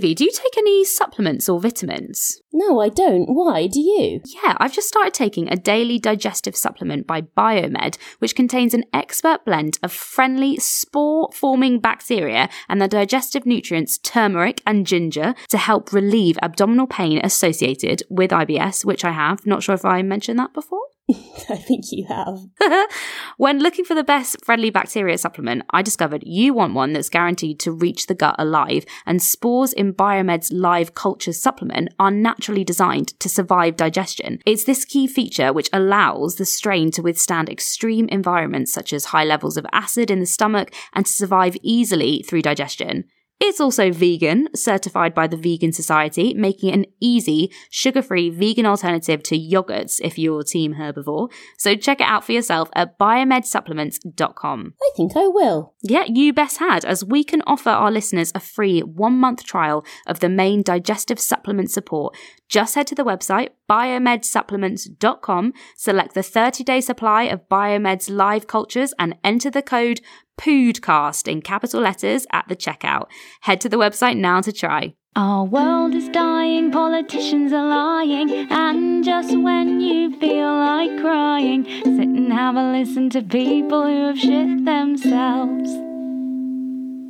Do you take any supplements or vitamins? No, I don't. Why? Do you? Yeah, I've just started taking a daily digestive supplement by Biomed, which contains an expert blend of friendly spore forming bacteria and the digestive nutrients turmeric and ginger to help relieve abdominal pain associated with IBS, which I have. Not sure if I mentioned that before. I think you have. when looking for the best friendly bacteria supplement, I discovered you want one that's guaranteed to reach the gut alive, and spores in Biomed's live cultures supplement are naturally designed to survive digestion. It's this key feature which allows the strain to withstand extreme environments such as high levels of acid in the stomach and to survive easily through digestion. It's also vegan, certified by the Vegan Society, making it an easy, sugar free vegan alternative to yogurts if you're team herbivore. So check it out for yourself at biomedsupplements.com. I think I will. Yeah, you best had, as we can offer our listeners a free one month trial of the main digestive supplement support. Just head to the website biomedsupplements.com, select the 30 day supply of Biomed's live cultures, and enter the code POODCAST in capital letters at the checkout. Head to the website now to try. Our world is dying, politicians are lying, and just when you feel like crying, sit and have a listen to people who have shit themselves.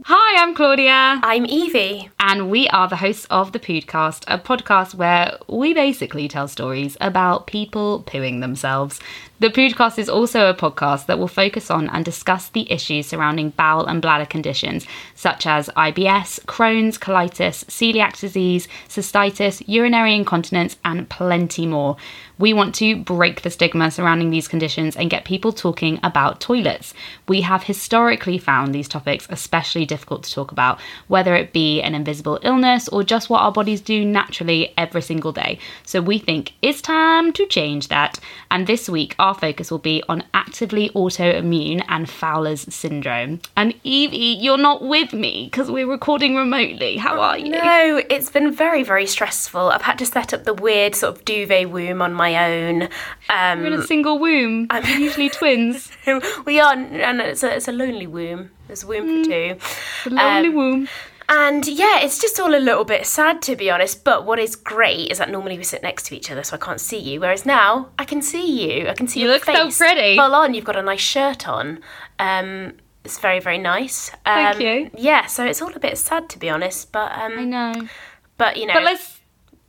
Hi, I'm Claudia. I'm Evie. And we are the hosts of the Poodcast, a podcast where we basically tell stories about people pooing themselves. The Poodcast is also a podcast that will focus on and discuss the issues surrounding bowel and bladder conditions such as IBS, Crohn's, colitis, celiac disease, cystitis, urinary incontinence, and plenty more. We want to break the stigma surrounding these conditions and get people talking about toilets. We have historically found these topics especially difficult to talk about, whether it be an invisible illness or just what our bodies do naturally every single day. So we think it's time to change that. And this week, our focus will be on actively autoimmune and Fowler's syndrome. And Evie, you're not with me because we're recording remotely. How are you? No, it's been very, very stressful. I've had to set up the weird sort of duvet womb on my own. Um, You're in a single womb. I'm- usually twins. we are, and it's a, it's a lonely womb. There's a womb for two. The lonely Um, womb. And yeah, it's just all a little bit sad to be honest. But what is great is that normally we sit next to each other, so I can't see you. Whereas now I can see you. I can see You your look so pretty. Full on. You've got a nice shirt on. Um, it's very very nice. Um, Thank you. Yeah. So it's all a bit sad to be honest. But um, I know. but you know, But let's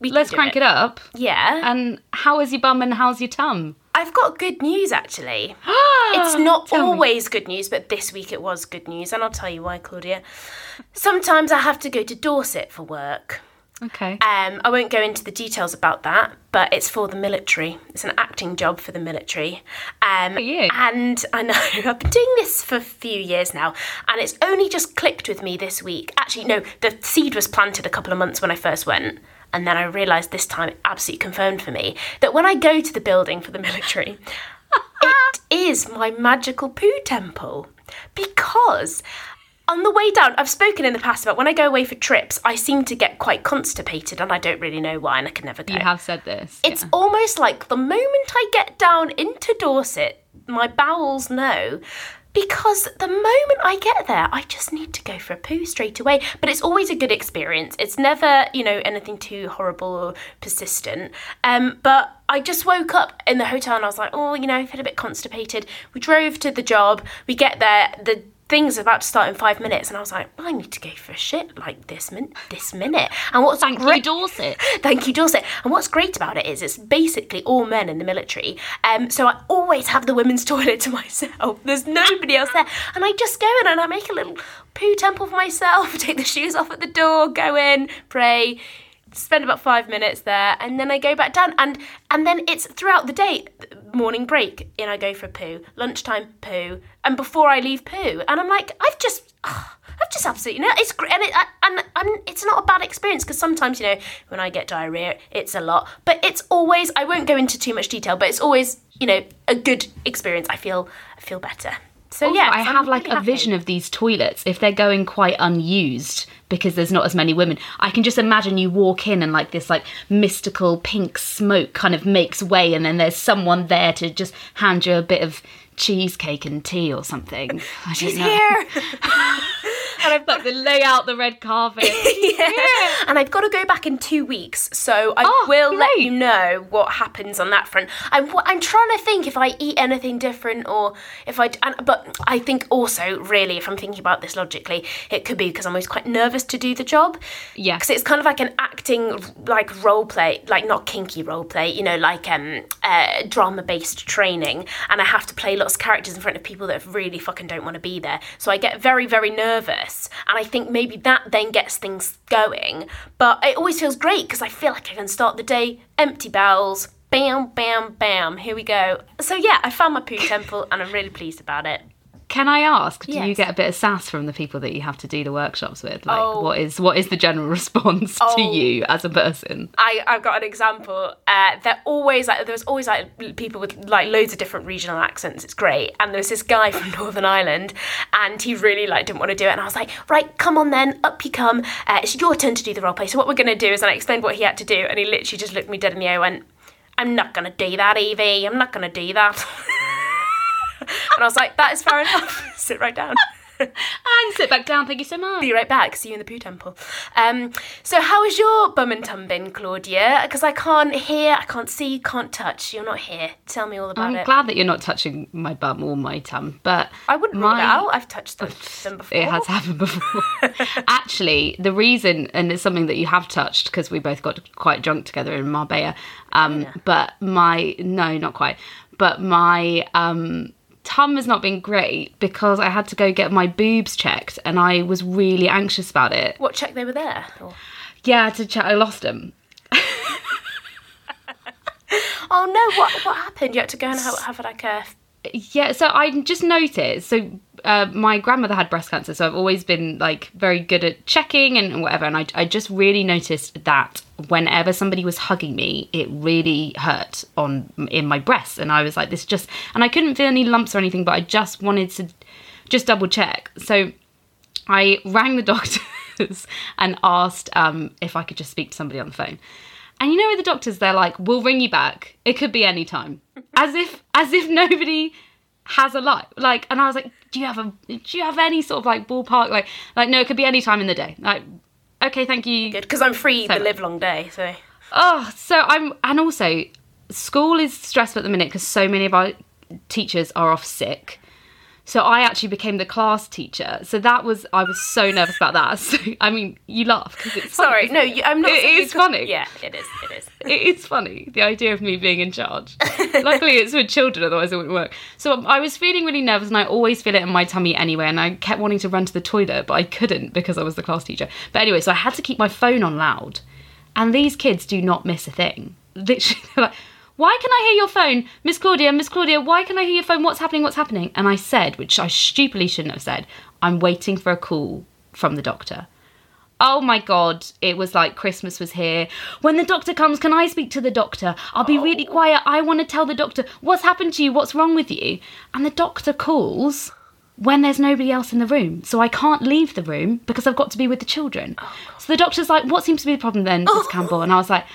we let's crank it. up. Yeah. And how is your bum and how's your tum? I've got good news actually. It's not Tell me. always good news, but this week it was good news, and I'll tell you why, Claudia. Sometimes I have to go to Dorset for work. Okay. Um, I won't go into the details about that, but it's for the military. It's an acting job for the military. Um, at you. And I know I've been doing this for a few years now, and it's only just clicked with me this week. Actually, no, the seed was planted a couple of months when I first went. And then I realised this time it absolutely confirmed for me that when I go to the building for the military, it is my magical poo temple. Because on the way down, I've spoken in the past about when I go away for trips, I seem to get quite constipated and I don't really know why and I can never go. You have said this. It's yeah. almost like the moment I get down into Dorset, my bowels know. Because the moment I get there, I just need to go for a poo straight away. But it's always a good experience. It's never, you know, anything too horrible or persistent. Um, but I just woke up in the hotel and I was like, oh, you know, I feel a bit constipated. We drove to the job. We get there. The thing's about to start in five minutes, and I was like, I need to go for a shit like this min- this minute. And what's Thank you, great- Dorset. Thank you, Dorset. And what's great about it is it's basically all men in the military. Um, so I always have the women's toilet to myself. There's nobody else there. And I just go in and I make a little poo temple for myself, take the shoes off at the door, go in, pray, spend about five minutes there, and then I go back down. And and then it's throughout the day, morning break, in I go for a poo, lunchtime poo, and before I leave poo. And I'm like, I've just. I've just absolutely no. It's great, and, it, and and it's not a bad experience because sometimes you know when I get diarrhea, it's a lot. But it's always. I won't go into too much detail, but it's always you know a good experience. I feel I feel better. So Also, yeah, I have like a vision of these toilets if they're going quite unused because there's not as many women. I can just imagine you walk in and like this like mystical pink smoke kind of makes way, and then there's someone there to just hand you a bit of cheesecake and tea or something. I She's know. here. and I've like lay out the red carpet. yeah. And I've got to go back in two weeks, so I Oh, will let you know what happens on that front. I'm I'm trying to think if I eat anything different or if I. And, but I think also, really, if I'm thinking about this logically, it could be because I'm always quite nervous to do the job. Yeah. Because it's kind of like an acting, like role play, like not kinky role play, you know, like um, uh, drama based training, and I have to play lots of characters in front of people that really fucking don't want to be there. So I get very, very nervous, and I think maybe that then gets things going. But it always feels great because I feel like I can start the day empty bowels. Bam, bam, bam. Here we go. So yeah, I found my poo temple, and I'm really pleased about it. Can I ask, do you get a bit of sass from the people that you have to do the workshops with? Like, Oh. what is what is the general response to Oh. you as a person? I, I've got an example. Uh, they're always like there's always like people with like loads of different regional accents. It's great. And there was this guy from Northern Ireland, and he really like didn't want to do it. And I was like, right, come on then, up you come. Uh, it's your turn to do the role play. So what we're gonna do is, and I explained what he had to do, and he literally just looked me dead in the eye and went, "I'm not gonna do that, Evie. I'm not gonna do that." and I was like, that is fair enough. Sit right down. And sit back down. Thank you so much. Be right back. See you in the poo temple. Um, so how is your bum and tum bin, Claudia? Because I can't hear, I can't see, can't touch. You're not here. Tell me all about it. I'm glad that you're not touching my bum or my tum, but I wouldn't rule it out. I've touched them, them before. It has happened before. Actually, the reason, and it's something that you have touched because we both got quite drunk together in Marbella. Um, But my no, not quite. But my um, tum has not been great because I had to go get my boobs checked, and I was really anxious about it. What check they were there? Or- Yeah, to check, I lost them. Oh no! What what happened? You had to go and have, have like a. Yeah, so I just noticed. So uh, my grandmother had breast cancer, so I've always been like very good at checking and whatever. And I, I just really noticed that whenever somebody was hugging me, it really hurt on in my breast, and I was like, this just. And I couldn't feel any lumps or anything, but I just wanted to just double check. So I rang the doctors and asked um, if I could just speak to somebody on the phone. And you know, with the doctors, they're like, "We'll ring you back. It could be any time," as if as if nobody has a life. Like, and I was like, "Do you have a Do you have any sort of like ballpark? Like, like no, it could be any time in the day. Like, okay, thank you. Good, because I'm free So- the live long day. So Oh, so I'm, and also, school is stressful at the minute because so many of our teachers are off sick. So I actually became the class teacher. So that was, I was so nervous about that. So, I mean, you laugh because it's sorry, funny. no, you, I'm not. It is funny. Yeah, it is. It is. It is funny, the idea of me being in charge. Luckily, it's with children, otherwise it wouldn't work. So I was feeling really nervous, and I always feel it in my tummy anyway. And I kept wanting to run to the toilet, but I couldn't because I was the class teacher. But anyway, so I had to keep my phone on loud. And these kids do not miss a thing. Literally, they're like, why can I hear your phone? Miss Claudia, Miss Claudia, why can I hear your phone? What's happening? What's happening? And I said, which I stupidly shouldn't have said, I'm waiting for a call from the doctor. Oh my god, it was like Christmas was here. When the doctor comes, can I speak to the doctor? I'll be really oh. quiet. I want to tell the doctor what's happened to you, what's wrong with you. And the doctor calls when there's nobody else in the room. So I can't leave the room because I've got to be with the children. Oh, so the doctor's like, What seems to be the problem then, Miss Campbell? And I was like,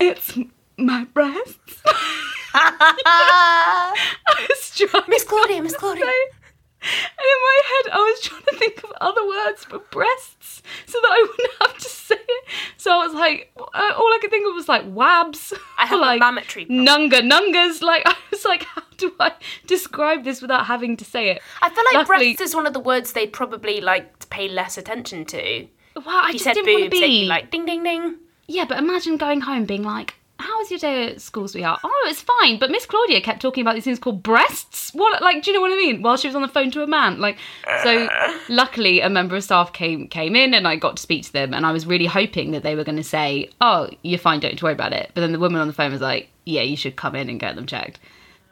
It's my breasts. I was trying Miss Claudia, Miss Claudia. and in my head, I was trying to think of other words for breasts so that I wouldn't have to say it. So I was like, uh, all I could think of was like wabs. I have like a mammatory problem. Nunga nungas. Like, I was like, how do I describe this without having to say it? I feel like Luckily- breasts is one of the words they'd probably like to pay less attention to. Well, I just said didn't want to be be like ding ding ding. Yeah, but imagine going home being like, how was your day at school, sweetheart? Oh, it's fine. But Miss Claudia kept talking about these things called breasts. What, like, do you know what I mean? While she was on the phone to a man, like, so. Luckily, a member of staff came came in, and I got to speak to them, and I was really hoping that they were going to say, "Oh, you're fine, don't worry about it." But then the woman on the phone was like, "Yeah, you should come in and get them checked."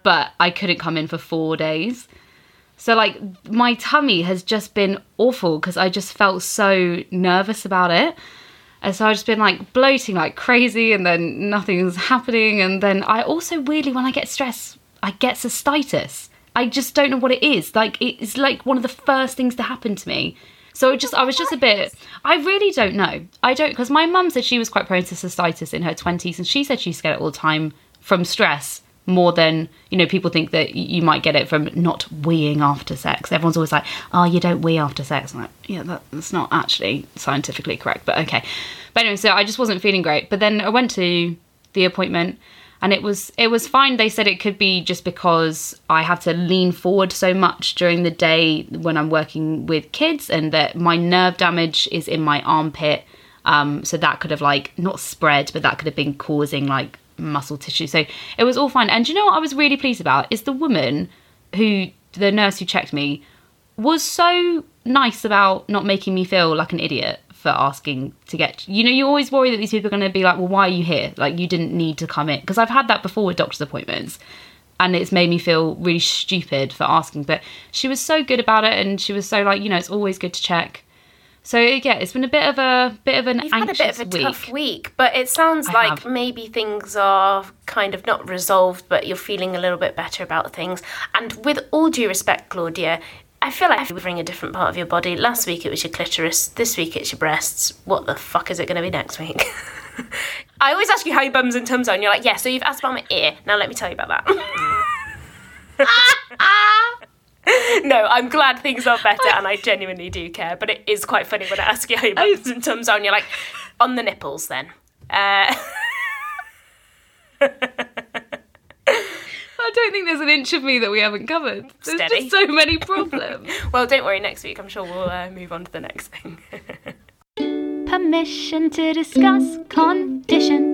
But I couldn't come in for four days. So like my tummy has just been awful because I just felt so nervous about it. And so I've just been like bloating like crazy and then nothing's happening. And then I also weirdly, when I get stressed, I get cystitis. I just don't know what it is. Like it's like one of the first things to happen to me. So just I was just a bit I really don't know. I don't because my mum said she was quite prone to cystitis in her twenties and she said she used to get it all the time from stress more than you know people think that you might get it from not weeing after sex. Everyone's always like oh you don't wee after sex. I'm like yeah that, that's not actually scientifically correct but okay. But anyway so i just wasn't feeling great. But then i went to the appointment and it was it was fine. They said it could be just because i have to lean forward so much during the day when i'm working with kids and that my nerve damage is in my armpit. Um, so that could have like not spread but that could have been causing like muscle tissue. So it was all fine. And you know what i was really pleased about? Is the woman who the nurse who checked me was so nice about not making me feel like an idiot for asking to get you know you always worry that these people are going to be like well why are you here? Like you didn't need to come in. Because i've had that before with doctor's appointments and it's made me feel really stupid for asking. But she was so good about it and she was so like you know it's always good to check so yeah it's been a bit of a bit of an You've had a bit of a week tough week, but it sounds I like have. maybe things are kind of not resolved, but you're feeling a little bit better about things. And with all due respect, Claudia, I feel like you're covering a different part of your body. Last week it was your clitoris, this week it's your breasts. What the fuck is it going to be next week? I always ask you how your bums and tums are, and you're like, yeah, so you've asked about my ear. Now let me tell you about that. Ah, ah, no, I'm glad things are better, and I genuinely do care. But it is quite funny when I ask you how your bums and tums are, and you're like, on the nipples then. Uh, i don't think there's an inch of me that we haven't covered there's Steady. just so many problems well, don't worry, next week I'm sure we'll uh, move on to the next thing. Permission to discuss condition.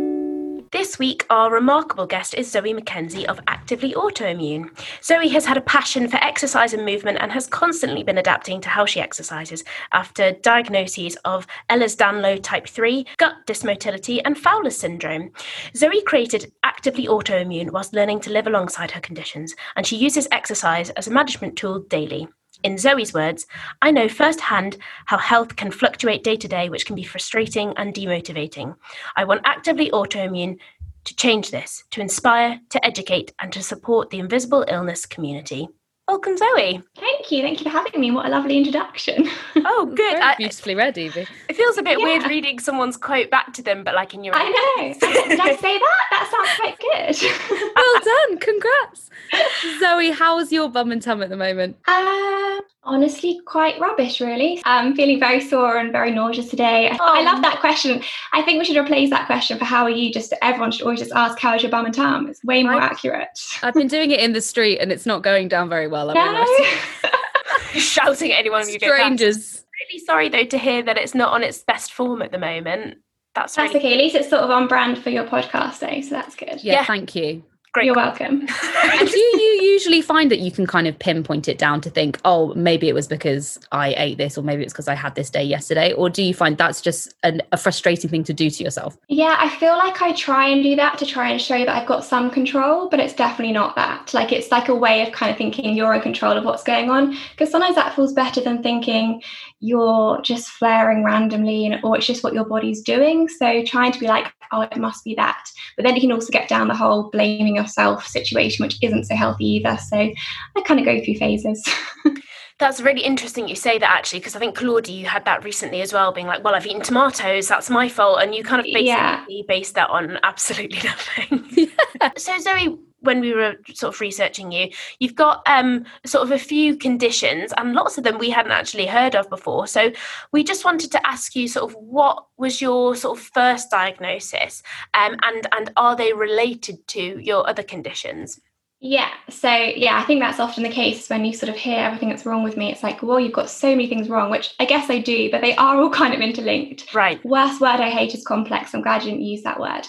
This week, our remarkable guest is Zoe McKenzie of Actively Autoimmune. Zoe has had a passion for exercise and movement and has constantly been adapting to how she exercises after diagnoses of Ehlers-Danlos type 3, gut dysmotility, and Fowler's syndrome. Zoe created Actively Autoimmune whilst learning to live alongside her conditions, and she uses exercise as a management tool daily. In Zoe's words, I know firsthand how health can fluctuate day to day, which can be frustrating and demotivating. I want actively autoimmune to change this, to inspire, to educate, and to support the invisible illness community. Welcome, Zoe. Thank you. Thank you for having me. What a lovely introduction. Oh, good. Very I- beautifully read evie it feels a bit weird reading someone's quote back to them, but like in your own I know. Did I say that? That sounds quite good. well done congrats zoe how's your bum and tum at the moment Uh, honestly, quite rubbish, really. I'm feeling very sore and very nauseous today. I, I love that question. I think we should replace that question for how are you? Just everyone should always just ask, how is your bum and tum? It's way more Right. accurate. I've been doing it in the street and it's not going down very well. I No. shouting at anyone you go. Strangers. Really sorry though to hear that it's not on its best form at the moment. That's, That's really okay. At least it's sort of on brand for your podcast, though, so that's good. Yeah, Yeah. thank you. Great. You're welcome. And do you usually find that you can kind of pinpoint it down to think, oh, maybe it was because I ate this, or maybe it's because I had this day yesterday? Or do you find that's just an, a frustrating thing to do to yourself? Yeah, I feel like I try and do that to try and show that I've got some control, but it's definitely not that. Like it's like a way of kind of thinking you're in control of what's going on. Because sometimes that feels better than thinking you're just flaring randomly and or it's just what your body's doing. So trying to be like, oh, it must be that. But then you can also get down the whole blaming yourself situation, which isn't so healthy either. So I kind of go through phases. That's really interesting you say that actually, because I think Claudia, you had that recently as well, being like, well, I've eaten tomatoes, that's my fault. And you kind of basically Yeah. based that on absolutely nothing. So, Zoe, when we were sort of researching you, you've got um, sort of a few conditions, and lots of them we hadn't actually heard of before. So, we just wanted to ask you sort of what was your sort of first diagnosis, um, and and are they related to your other conditions? Yeah. So, yeah, I think that's often the case when you sort of hear everything that's wrong with me. It's like, well, you've got so many things wrong, which I guess I do, but they are all kind of interlinked. Right. Worst word I hate is complex. I'm glad you didn't use that word.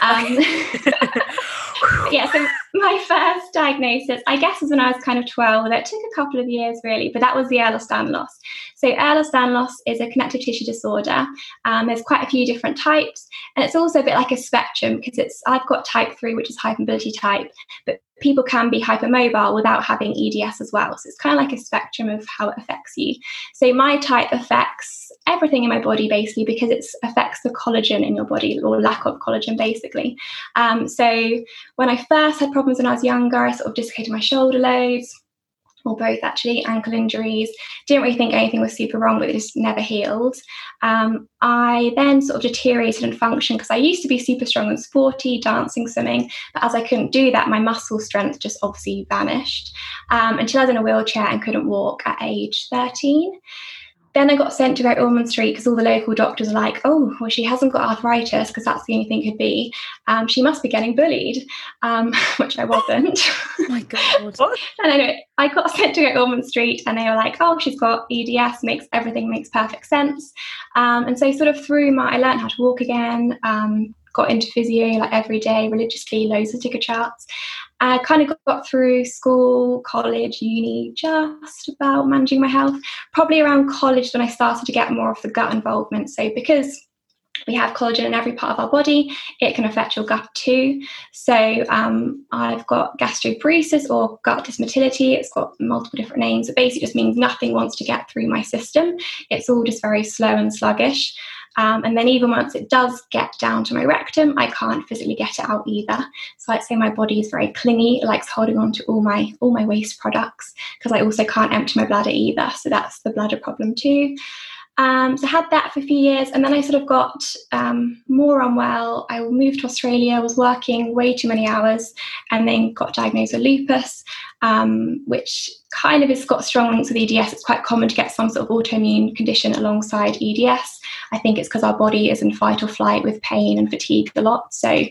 Um, yeah, so my first diagnosis, I guess, was when I was kind of 12. That took a couple of years, really, but that was the Ehlers-Danlos. So Ehlers-Danlos is a connective tissue disorder. Um, there's quite a few different types, and it's also a bit like a spectrum because it's I've got type three, which is hypermobility type, but people can be hypermobile without having EDS as well. So it's kind of like a spectrum of how it affects you. So my type affects everything in my body basically because it affects the collagen in your body or lack of collagen basically. Um, so when I first had problems when I was younger, I sort of dislocated my shoulder loads. Or both actually, ankle injuries. Didn't really think anything was super wrong, but it just never healed. Um, I then sort of deteriorated in function because I used to be super strong and sporty, dancing, swimming, but as I couldn't do that, my muscle strength just obviously vanished um, until I was in a wheelchair and couldn't walk at age 13. Then I got sent to Great Ormond Street because all the local doctors are like, oh, well, she hasn't got arthritis because that's the only thing could be. Um, she must be getting bullied, um, which I wasn't. Oh my God. and anyway, I got sent to Great Ormond Street and they were like, oh, she's got EDS, makes everything makes perfect sense. Um, and so sort of through my, I learned how to walk again, um, got into physio like every day religiously, loads of ticker charts. I kind of got through school, college, uni, just about managing my health. Probably around college when I started to get more of the gut involvement. So because we have collagen in every part of our body, it can affect your gut too. So um, I've got gastroparesis or gut dysmotility. It's got multiple different names. It basically just means nothing wants to get through my system. It's all just very slow and sluggish. Um, and then even once it does get down to my rectum, I can't physically get it out either. So I'd say my body is very clingy, likes holding on to all my all my waste products because I also can't empty my bladder either. So that's the bladder problem too. Um, so I had that for a few years, and then I sort of got um, more unwell. I moved to Australia, was working way too many hours, and then got diagnosed with lupus, um, which kind of has got strong links with EDS. It's quite common to get some sort of autoimmune condition alongside EDS. I think it's because our body is in fight or flight with pain and fatigue a lot. So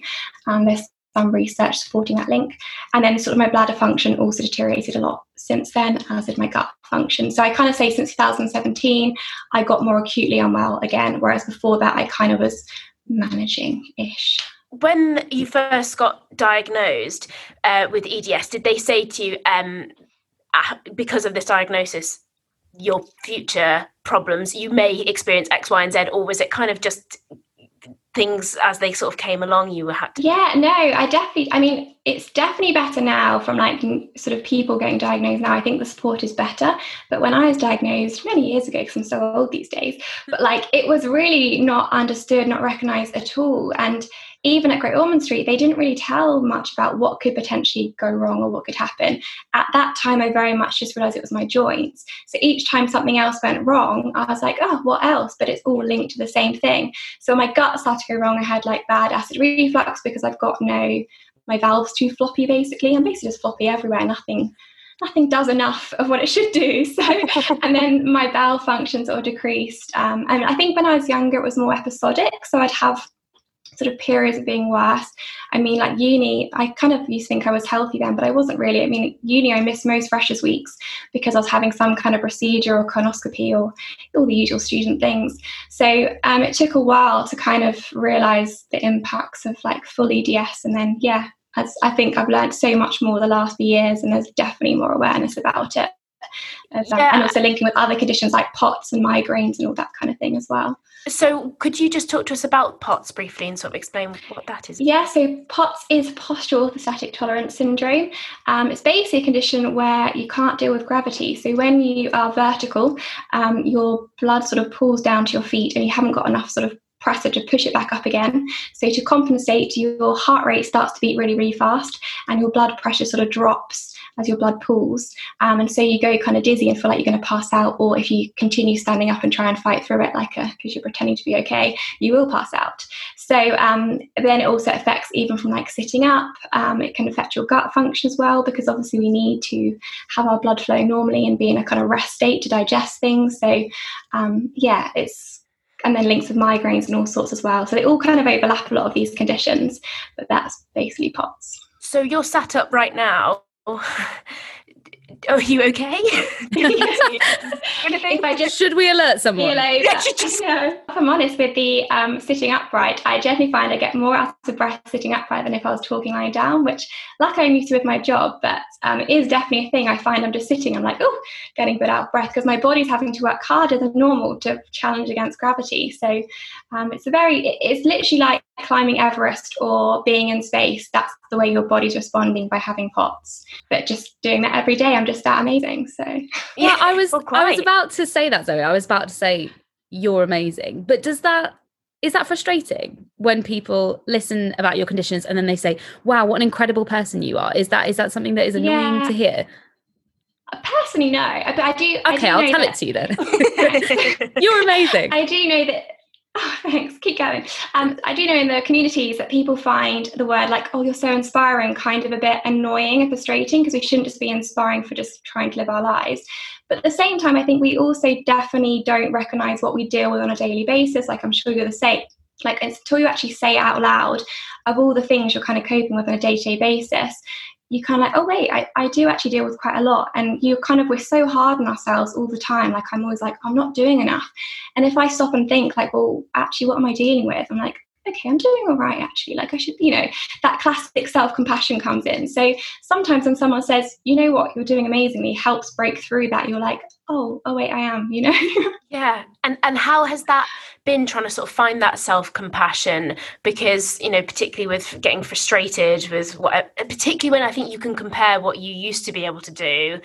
um, there's some research supporting that link. And then sort of my bladder function also deteriorated a lot since then, as did my gut function. So I kind of say since 2017, I got more acutely unwell again, whereas before that, I kind of was managing ish. When you first got diagnosed uh, with EDS, did they say to you, um, uh, because of this diagnosis, your future problems, you may experience X, Y, and Z, or was it kind of just things as they sort of came along you had to yeah no i definitely i mean it's definitely better now from like sort of people getting diagnosed now. I think the support is better. But when i was diagnosed many years ago because i'm so old these days but like it was really not understood not recognized at all. And even at Great Ormond Street, they didn't really tell much about what could potentially go wrong or what could happen. At that time, I very much just realized it was my joints. So each time something else went wrong, I was like, oh, what else? But it's all linked to the same thing. So my gut started to go wrong. I had like bad acid reflux because I've got no, my valves too floppy basically. I'm basically just floppy everywhere, nothing nothing does enough of what it should do. So, and then my bowel functions sort of decreased. Um, and I think when I was younger, it was more episodic. So I'd have sort of periods of being worse. I mean, like uni, I kind of used to think I was healthy then, but I wasn't really. I mean, uni, I missed most freshers weeks because I was having some kind of procedure or colonoscopy or all the usual student things. So um, it took a while to kind of realize the impacts of like full EDS. And then, yeah, as I think I've learned so much more the last few years, and there's definitely more awareness about it. Yeah. And also linking with other conditions like POTS and migraines and all that kind of thing as well. So, could you just talk to us about POTS briefly and sort of explain what that is? Yeah, so POTS is postural orthostatic tolerance syndrome. Um, it's basically a condition where you can't deal with gravity. So, when you are vertical, um, your blood sort of pulls down to your feet and you haven't got enough sort of pressure to push it back up again. So, to compensate, your heart rate starts to beat really, really fast and your blood pressure sort of drops as your blood pools. Um, and so you go kind of dizzy and feel like you're going to pass out, or if you continue standing up and try and fight through it, like because you're pretending to be okay, you will pass out. So um, then it also affects even from like sitting up. Um, it can affect your gut function as well, because obviously we need to have our blood flow normally and be in a kind of rest state to digest things. So um, yeah, it's and then links with migraines and all sorts as well. So they all kind of overlap a lot of these conditions, but that's basically POTS. So you're sat up right now are you okay? if I just should we alert someone? Like, just... if I'm honest with the um, sitting upright, I generally find I get more out of breath sitting upright than if I was talking lying down, which luckily I'm used to with my job, but um, it is definitely a thing. I find I'm just sitting, I'm like, oh, getting a bit out of breath because my body's having to work harder than normal to challenge against gravity. So um, it's a very, it's literally like climbing Everest or being in space. That's the way your body's responding by having POTS. But just doing that every day, I'm just that amazing. So yeah, I was well, I was about to say that Zoe. I was about to say you're amazing. But does that is that frustrating when people listen about your conditions and then they say, "Wow, what an incredible person you are"? Is that is that something that is annoying yeah. to hear? Uh, personally, no. But I do. I Okay, do I'll tell that- it to you then. You're amazing. I do know that. Oh, thanks. Keep going. Um, I do know in the communities that people find the word like, "Oh, you're so inspiring," kind of a bit annoying and frustrating because we shouldn't just be inspiring for just trying to live our lives. But at the same time, I think we also definitely don't recognize what we deal with on a daily basis. Like I'm sure you're the same. Like until you actually say out loud of all the things you're kind of coping with on a day-to-day basis, you kind of like, oh wait, I, I do actually deal with quite a lot. And you kind of we're so hard on ourselves all the time. Like I'm always like, I'm not doing enough. And if I stop and think like, well, actually, what am I dealing with? I'm like, okay, I'm doing all right actually. Like I should, you know, that classic self-compassion comes in. So sometimes when someone says, you know what, you're doing amazingly, helps break through that, you're like, oh, oh wait, I am, you know. Yeah, and and how has that been trying to sort of find that self compassion? Because you know, particularly with getting frustrated with what, particularly when I think you can compare what you used to be able to do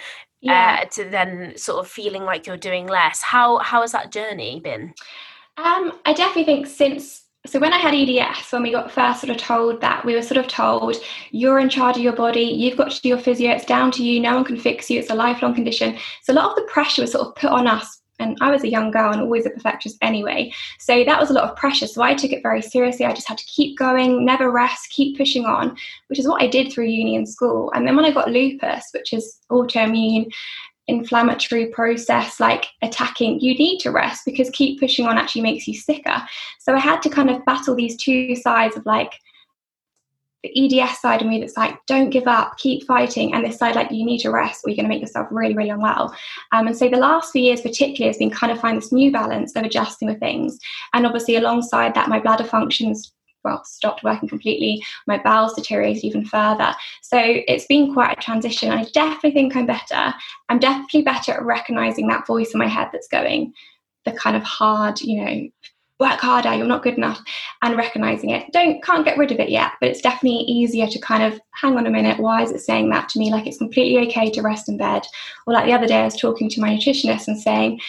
uh, to then sort of feeling like you're doing less. How how has that journey been? Um, I definitely think since so when I had EDS, when we got first sort of told that, we were sort of told you're in charge of your body, you've got to do your physio, it's down to you, no one can fix you, it's a lifelong condition. So a lot of the pressure was sort of put on us. And I was a young girl and always a perfectionist anyway. So that was a lot of pressure. So I took it very seriously. I just had to keep going, never rest, keep pushing on, which is what I did through uni and school. And then when I got lupus, which is autoimmune, inflammatory process like attacking you need to rest because keep pushing on actually makes you sicker. So i had to kind of battle these two sides of like the eds side of me that's like don't give up keep fighting and this side like you need to rest or you're going to make yourself really really unwell. Um, and so the last few years particularly has been kind of find this new balance of adjusting with things. And obviously alongside that my bladder functions well stopped working completely. My bowels deteriorated even further. So it's been quite a transition. I definitely think i'm better. I'm definitely better at recognizing that voice in my head that's going the kind of hard you know work harder you're not good enough and recognizing it. Don't can't get rid of it yet but it's definitely easier to kind of hang on a minute why is it saying that to me? Like it's completely okay to rest in bed. Or like the other day i was talking to my nutritionist and saying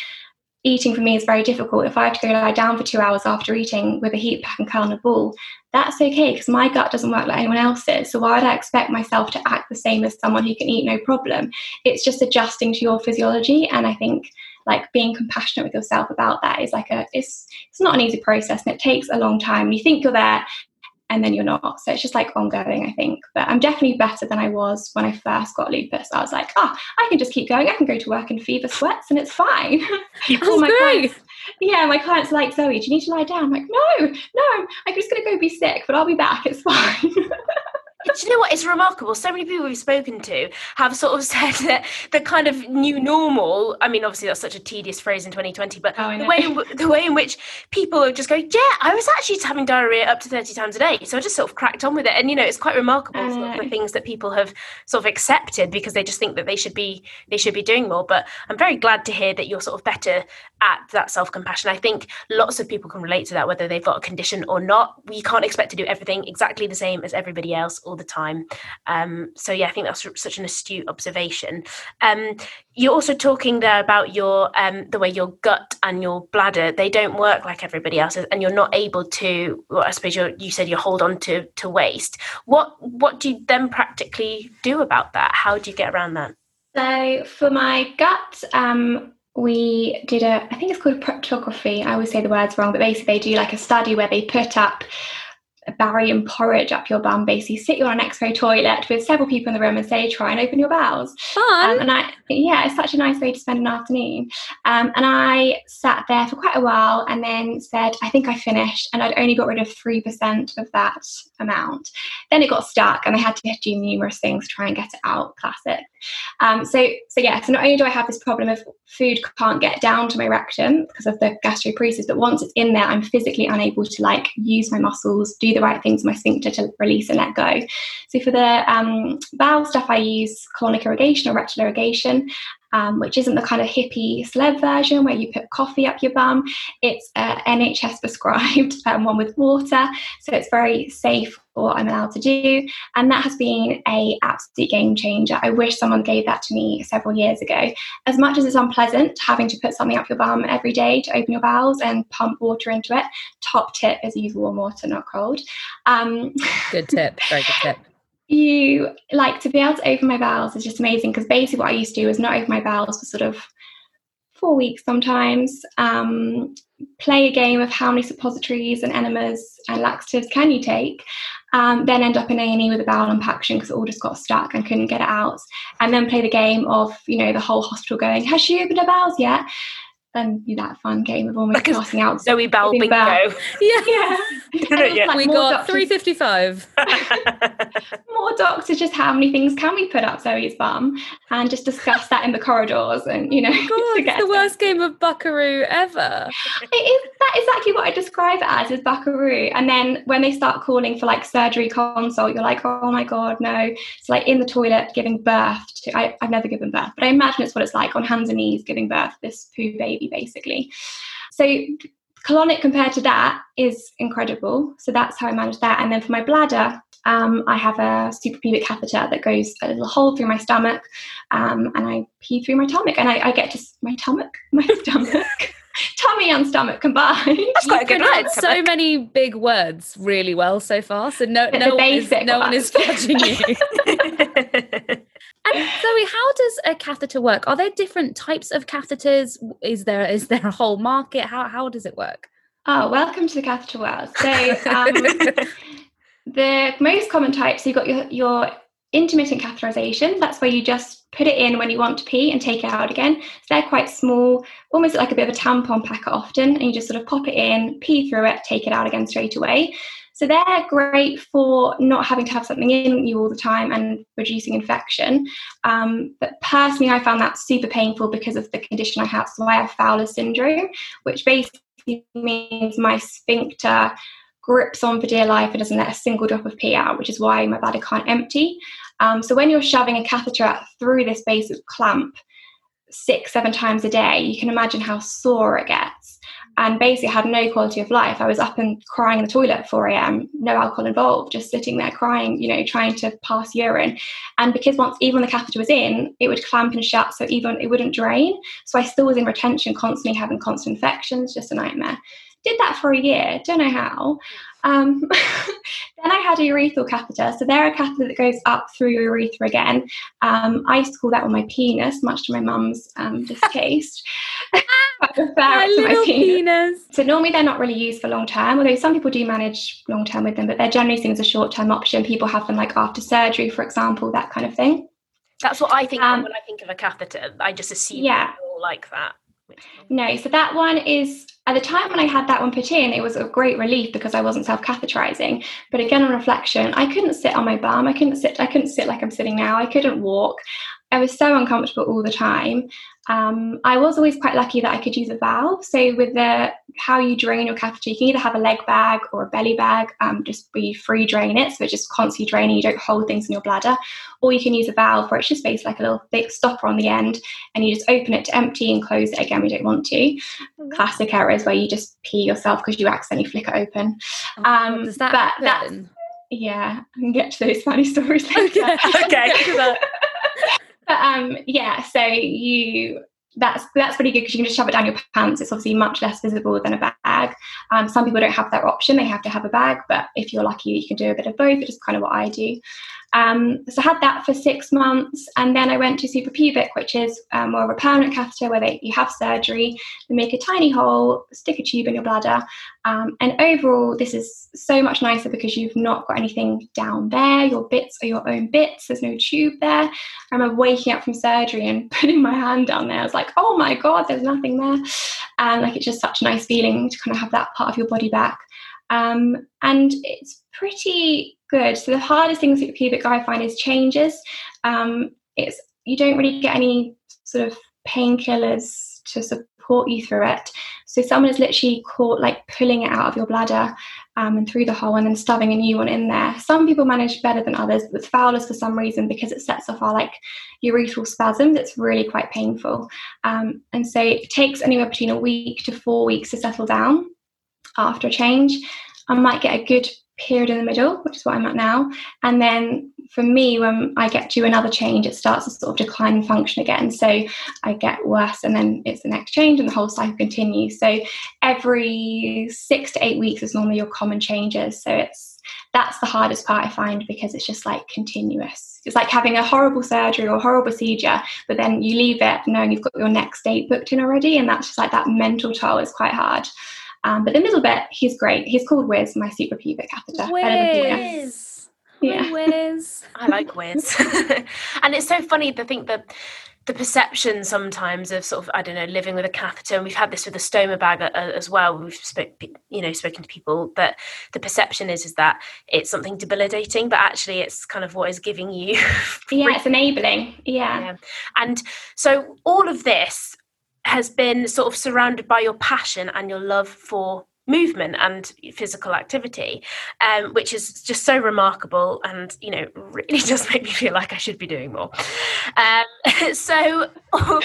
eating for me is very difficult. If I have to go lie down for two hours after eating with a heat pack and curl on a ball, that's okay because my gut doesn't work like anyone else's. So why would I expect myself to act the same as someone who can eat no problem? It's just adjusting to your physiology. And I think like being compassionate with yourself about that is like a it's it's not an easy process and it takes a long time. You think you're there and then you're not. So it's just like ongoing, I think. But I'm definitely better than I was when I first got lupus. I was like, oh, I can just keep going. I can go to work in fever sweats and it's fine. All my great. clients, yeah, my clients are like, Zoe, do you need to lie down? I'm like, no, no, I'm, I'm just going to go be sick, but I'll be back. It's fine. Do you know what? It's remarkable. So many people we've spoken to have sort of said that the kind of new normal. I mean, obviously that's such a tedious phrase in 2020, but Oh, the way in, the way in which people are just going, yeah, I was actually having diarrhea up to 30 times a day, so I just sort of cracked on with it. And you know, it's quite remarkable sort of the things that people have sort of accepted because they just think that they should be they should be doing more. But I'm very glad to hear that you're sort of better at that self compassion. I think lots of people can relate to that, whether they've got a condition or not. We can't expect to do everything exactly the same as everybody else all the time. Um, so yeah, I think that's such an astute observation. Um, you're also talking there about your um, the way your gut and your bladder they don't work like everybody else's, and you're not able to. Well, I suppose you you said you hold on to to waste. What what do you then practically do about that? How do you get around that? So for my gut, um, we did a, I think it's called proctography. I always say the words wrong, but basically they do like a study where they put up a barium porridge up your bum, basically sit you on an X-ray toilet with several people in the room and say, try and open your bowels. Fun. Um, and I, yeah, it's such a nice way to spend an afternoon. Um, and I sat there for quite a while and then said, I think I finished. And I'd only got rid of 3% of that amount. Then it got stuck and I had to do numerous things to try and get it out. Classic. Um, so, so yeah, so not only do I have this problem of food can't get down to my rectum because of the gastroparesis, but once it's in there, I'm physically unable to like use my muscles, do the right things, with my sphincter to release and let go. So for the um, bowel stuff, I use colonic irrigation or rectal irrigation. Um, which isn't the kind of hippie celeb version where you put coffee up your bum. It's uh, NHS prescribed um, one with water, so it's very safe for what I'm allowed to do, and that has been a absolute game changer. I wish someone gave that to me several years ago. As much as it's unpleasant having to put something up your bum every day to open your bowels and pump water into it, top tip is use warm water, not cold. Um, Good tip. Very good tip. You like to be able to open my bowels is just amazing because basically what I used to do is not open my bowels for sort of four weeks sometimes. Um, play a game of how many suppositories and enemas and laxatives can you take. Um, then end up in A&E with a bowel impaction because it all just got stuck and couldn't get it out. And then play the game of, you know, the whole hospital going, has she opened her bowels yet? Then do that fun game of almost Because passing out. Zoe bowel bingo. birth. Yeah. Yeah. Didn't And it? it's Yeah. like we got doctors- 355. more doctors just how many things can we put up Zoe's bum and just discuss that in the corridors and you know oh God, it's the worst game of Buckaroo ever. it is that exactly what I describe it as is buckaroo and then when they start calling for like surgery consult you're like oh my god no it's like in the toilet giving birth to I, I've never given birth but I imagine it's what it's like on hands and knees giving birth to this poo baby basically so colonic compared to that is incredible so that's how I manage that and then for my bladder um, I have a suprapubic catheter that goes a little hole through my stomach, um, and I pee through my stomach, and I, I get to my stomach, my stomach, tummy and stomach combined. That's quite a good word. so many big words really well so far. So no, no, one is, no one is judging you. And Zoe, how does a catheter work? Are there different types of catheters? Is there is there a whole market? How how does it work? Oh, welcome to the catheter world. So um, the most common types, so you've got your, your intermittent catheterization. That's where you just put it in when you want to pee and take it out again. So they're quite small, almost like a bit of a tampon packet often, and you just sort of pop it in, pee through it, take it out again straight away. So they're great for not having to have something in you all the time and reducing infection. Um, but personally, I found that super painful because of the condition I have. So I have Fowler syndrome, which basically means my sphincter grips on for dear life and doesn't let a single drop of pee out, which is why my bladder can't empty. Um, so when you're shoving a catheter through this base of clamp six, seven times a day, you can imagine how sore it gets. And basically, had no quality of life. I was up and crying in the toilet at 4 a.m., no alcohol involved, just sitting there crying, you know, trying to pass urine. And because once even the catheter was in, it would clamp and shut, so even it wouldn't drain. So I still was in retention, constantly having constant infections, just a nightmare. Did that for a year, don't know how. Um, then I had a urethral catheter. So they're a catheter that goes up through your urethra again. Um, I used to call that one my penis, much to my mum's um, distaste. I prefer My it to my little penis. penis. So normally they're not really used for long term, although some people do manage long term with them, but they're generally seen as a short term option. People have them like after surgery, for example, that kind of thing. That's what I think Um, when I think of a catheter. I just assume Yeah. like that. No, so that one is at the time when I had that one put in, it was a great relief because I wasn't self catheterizing. But again, on reflection, I couldn't sit on my bum. I couldn't sit. I couldn't sit like I'm sitting now. I couldn't walk. I was so uncomfortable all the time. Um, I was always quite lucky that I could use a valve. So with the how you drain your catheter, you can either have a leg bag or a belly bag, um, just where you free drain it, so it's just constantly draining. You don't hold things in your bladder, or you can use a valve where it's just basically like a little thick stopper on the end, and you just open it to empty and close it again. We don't want to. Classic errors where you just pee yourself because you accidentally flick it open. Um, does that but that's- Yeah, I can get to those funny stories later. Okay. Okay. But um, yeah, so you that's that's pretty good because you can just shove it down your pants. It's obviously much less visible than a bag. Um, some people don't have that option; they have to have a bag. But if you're lucky, you can do a bit of both, which is kind of what I do. Um, so I had that for six months, and then I went to suprapubic, which is um, more of a permanent catheter where they, you have surgery, they make a tiny hole, stick a tube in your bladder, um, and overall, this is so much nicer because you've not got anything down there. Your bits are your own bits. There's no tube there. I remember waking up from surgery and putting my hand down there. I was like, oh my god, there's nothing there, and like it's just such a nice feeling to kind of have that part of your body back. Um, and it's pretty good. So the hardest thing with pubic I find is changes. Um, it's you don't really get any sort of painkillers to support you through it. So someone is literally caught like pulling it out of your bladder um, and through the hole and then stuffing a new one in there. Some people manage better than others, but with Fowler's for some reason because it sets off our like urethral spasms, it's really quite painful. Um, and so it takes anywhere between a week to four weeks to settle down after a change. I might get a good period in the middle, which is what I'm at now. And then for me, when I get to another change, it starts to sort of decline in function again. So I get worse, and then it's the next change, and the whole cycle continues. So every six to eight weeks is normally your common changes. So it's That's the hardest part I find because it's just like continuous. It's like having a horrible surgery or horrible procedure, but then you leave it knowing you've got your next date booked in already, and that's just like that mental toll is quite hard. Um, but the middle bit, he's great. He's called Wiz, my suprapubic catheter. Wiz. Yeah. Wiz. I like Wiz. and it's so funny to think that the perception sometimes of sort of I don't know living with a catheter, and we've had this with a stoma bag uh, as well. We've spoke, you know spoken to people that the perception is is that it's something debilitating, but actually it's kind of what is giving you. yeah, it's enabling. Yeah. yeah, and so all of this has been sort of surrounded by your passion and your love for movement and physical activity um, which is just so remarkable and you know really does make me feel like i should be doing more. Um, so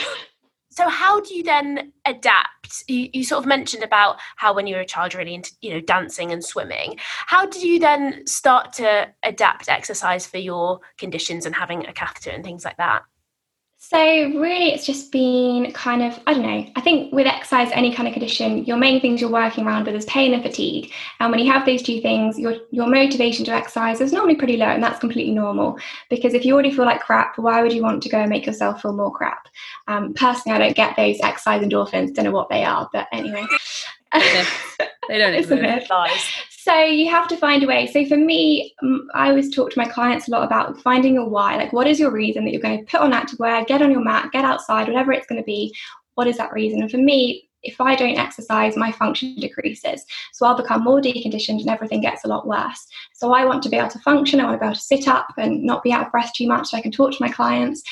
so how do you then adapt? You, you, sort of mentioned about how when you were a child really into you know dancing and swimming. How did you then start to adapt exercise for your conditions and having a catheter and things like that so really it's just been kind of, I don't know, I think with exercise, any kind of condition, your main things you're working around with is pain and fatigue. And when you have those two things, your your motivation to exercise is normally pretty low and that's completely normal. Because if you already feel like crap, why would you want to go and make yourself feel more crap? Um, personally, I don't get those exercise endorphins, don't know what they are, but anyway. they don't exist. So you have to find a way. So for me, mm, I always talk to my clients a lot about finding your why. Like, what is your reason that you're going to put on activewear, get on your mat, get outside, whatever it's going to be? What is that reason? And for me, if I don't exercise, my function decreases. So I'll become more deconditioned and everything gets a lot worse. So I want to be able to function. I want to be able to sit up and not be out of breath too much so I can talk to my clients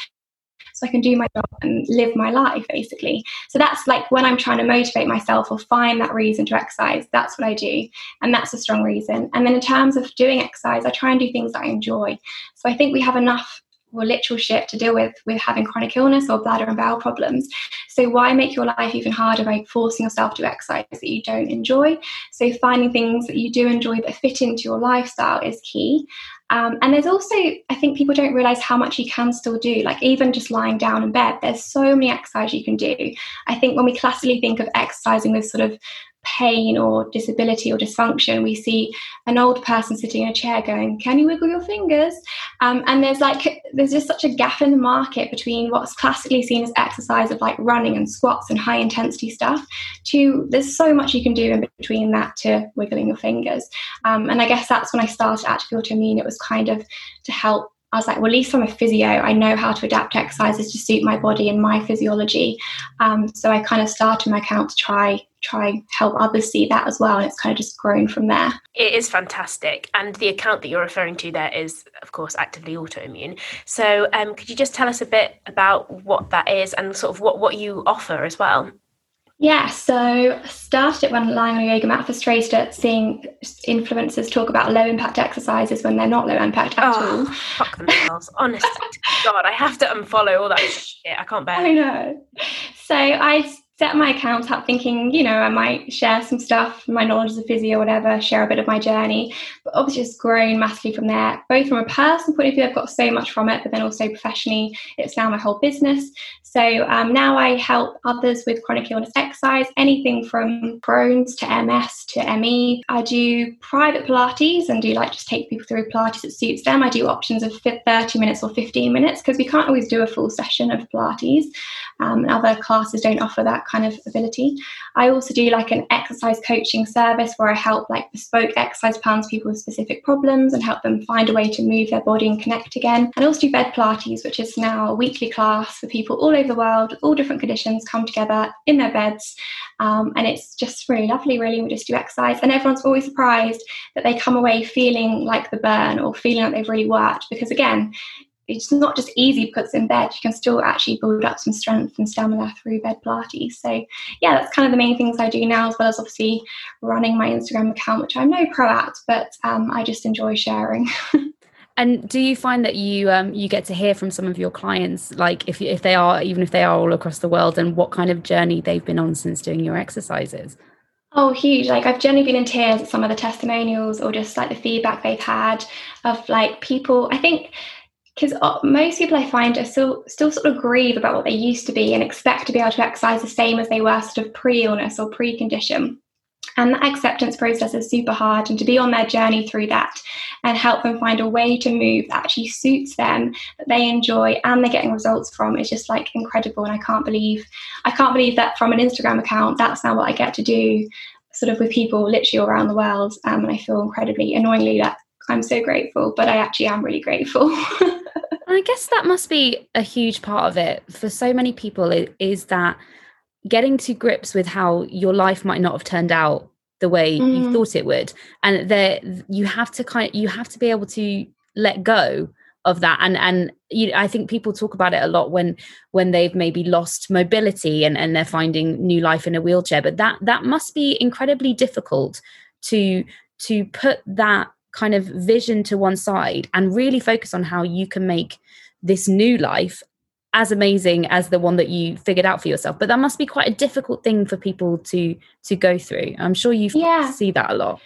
so I can do my job and live my life basically. So that's like when I'm trying to motivate myself or find that reason to exercise, that's what I do. And that's a strong reason. And then in terms of doing exercise, I try and do things that I enjoy. So I think we have enough or literal shit to deal with with having chronic illness or bladder and bowel problems. So why make your life even harder by forcing yourself to exercise that you don't enjoy? So finding things that you do enjoy that fit into your lifestyle is key. Um, and there's also, I think people don't realize how much you can still do. Like even just lying down in bed, there's so many exercises you can do. I think when we classically think of exercising with sort of pain or disability or dysfunction, we see an old person sitting in a chair going, "Can you wiggle your fingers?" Um, and there's like there's just such a gap in the market between what's classically seen as exercise of like running and squats and high intensity stuff to there's so much you can do in between that to wiggling your fingers. Um, and I guess that's when I started Active Autoimmune. It was kind of to help I was like, well, at least I'm a physio. I know how to adapt exercises to suit my body and my physiology. Um, so I kind of started my account to try try and help others see that as well, and it's kind of just grown from there. It is fantastic, and the account that you're referring to there is, of course, actively autoimmune. So, um, could you just tell us a bit about what that is and sort of what what you offer as well? Yeah, so started it when lying on a yoga mat, frustrated at seeing influencers talk about low impact exercises when they're not low impact at oh, all. Fuck themselves. Honestly, God, I have to unfollow all that shit. I can't bear I know. So I set my account up thinking, you know, I might share some stuff, my knowledge as a physio, whatever, share a bit of my journey. But obviously, it's grown massively from there, both from a personal point of view, I've got so much from it, but then also professionally, it's now my whole business. So um, now I help others with chronic illness exercise, anything from Crohn's to MS to ME. I do private Pilates and do like just take people through Pilates that suits them. I do options of 30 minutes or 15 minutes because we can't always do a full session of Pilates. Um, and other classes don't offer that kind of ability. I also do like an exercise coaching service where I help like bespoke exercise plans people with specific problems and help them find a way to move their body and connect again. And I also do bed Pilates, which is now a weekly class for people all over the world with all different conditions come together in their beds. Um, and it's just really lovely, really. We just do exercise, and everyone's always surprised that they come away feeling like the burn or feeling like they've really worked because, again, it's not just easy because it's in bed. You can still actually build up some strength and stamina through bed Pilates. So yeah, that's kind of the main things I do now, as well as obviously running my Instagram account, which I'm no pro at, but um, I just enjoy sharing. and do you find that you um, you get to hear from some of your clients, like if if they are even if they are all across the world, and what kind of journey they've been on since doing your exercises? Oh, huge. Like, I've generally been in tears at some of the testimonials or just like the feedback they've had of like people. I think because uh, most people I find are still still sort of grieve about what they used to be and expect to be able to exercise the same as they were sort of pre-illness or pre-condition. And the acceptance process is super hard, and to be on their journey through that and help them find a way to move that actually suits them, that they enjoy, and they're getting results from is just like incredible. And I can't believe, I can't believe that from an Instagram account, that's now what I get to do, sort of with people literally around the world. Um, and I feel incredibly, annoyingly, that I'm so grateful, but I actually am really grateful. I guess that must be a huge part of it for so many people is that getting to grips with how your life might not have turned out the way mm. you thought it would. And there you have to kind of, you have to be able to let go of that. And and you I think people talk about it a lot when when they've maybe lost mobility and and they're finding new life in a wheelchair. But that that must be incredibly difficult to to put that kind of vision to one side and really focus on how you can make this new life as amazing as the one that you figured out for yourself. But that must be quite a difficult thing for people to to go through. I'm sure you yeah. see that a lot.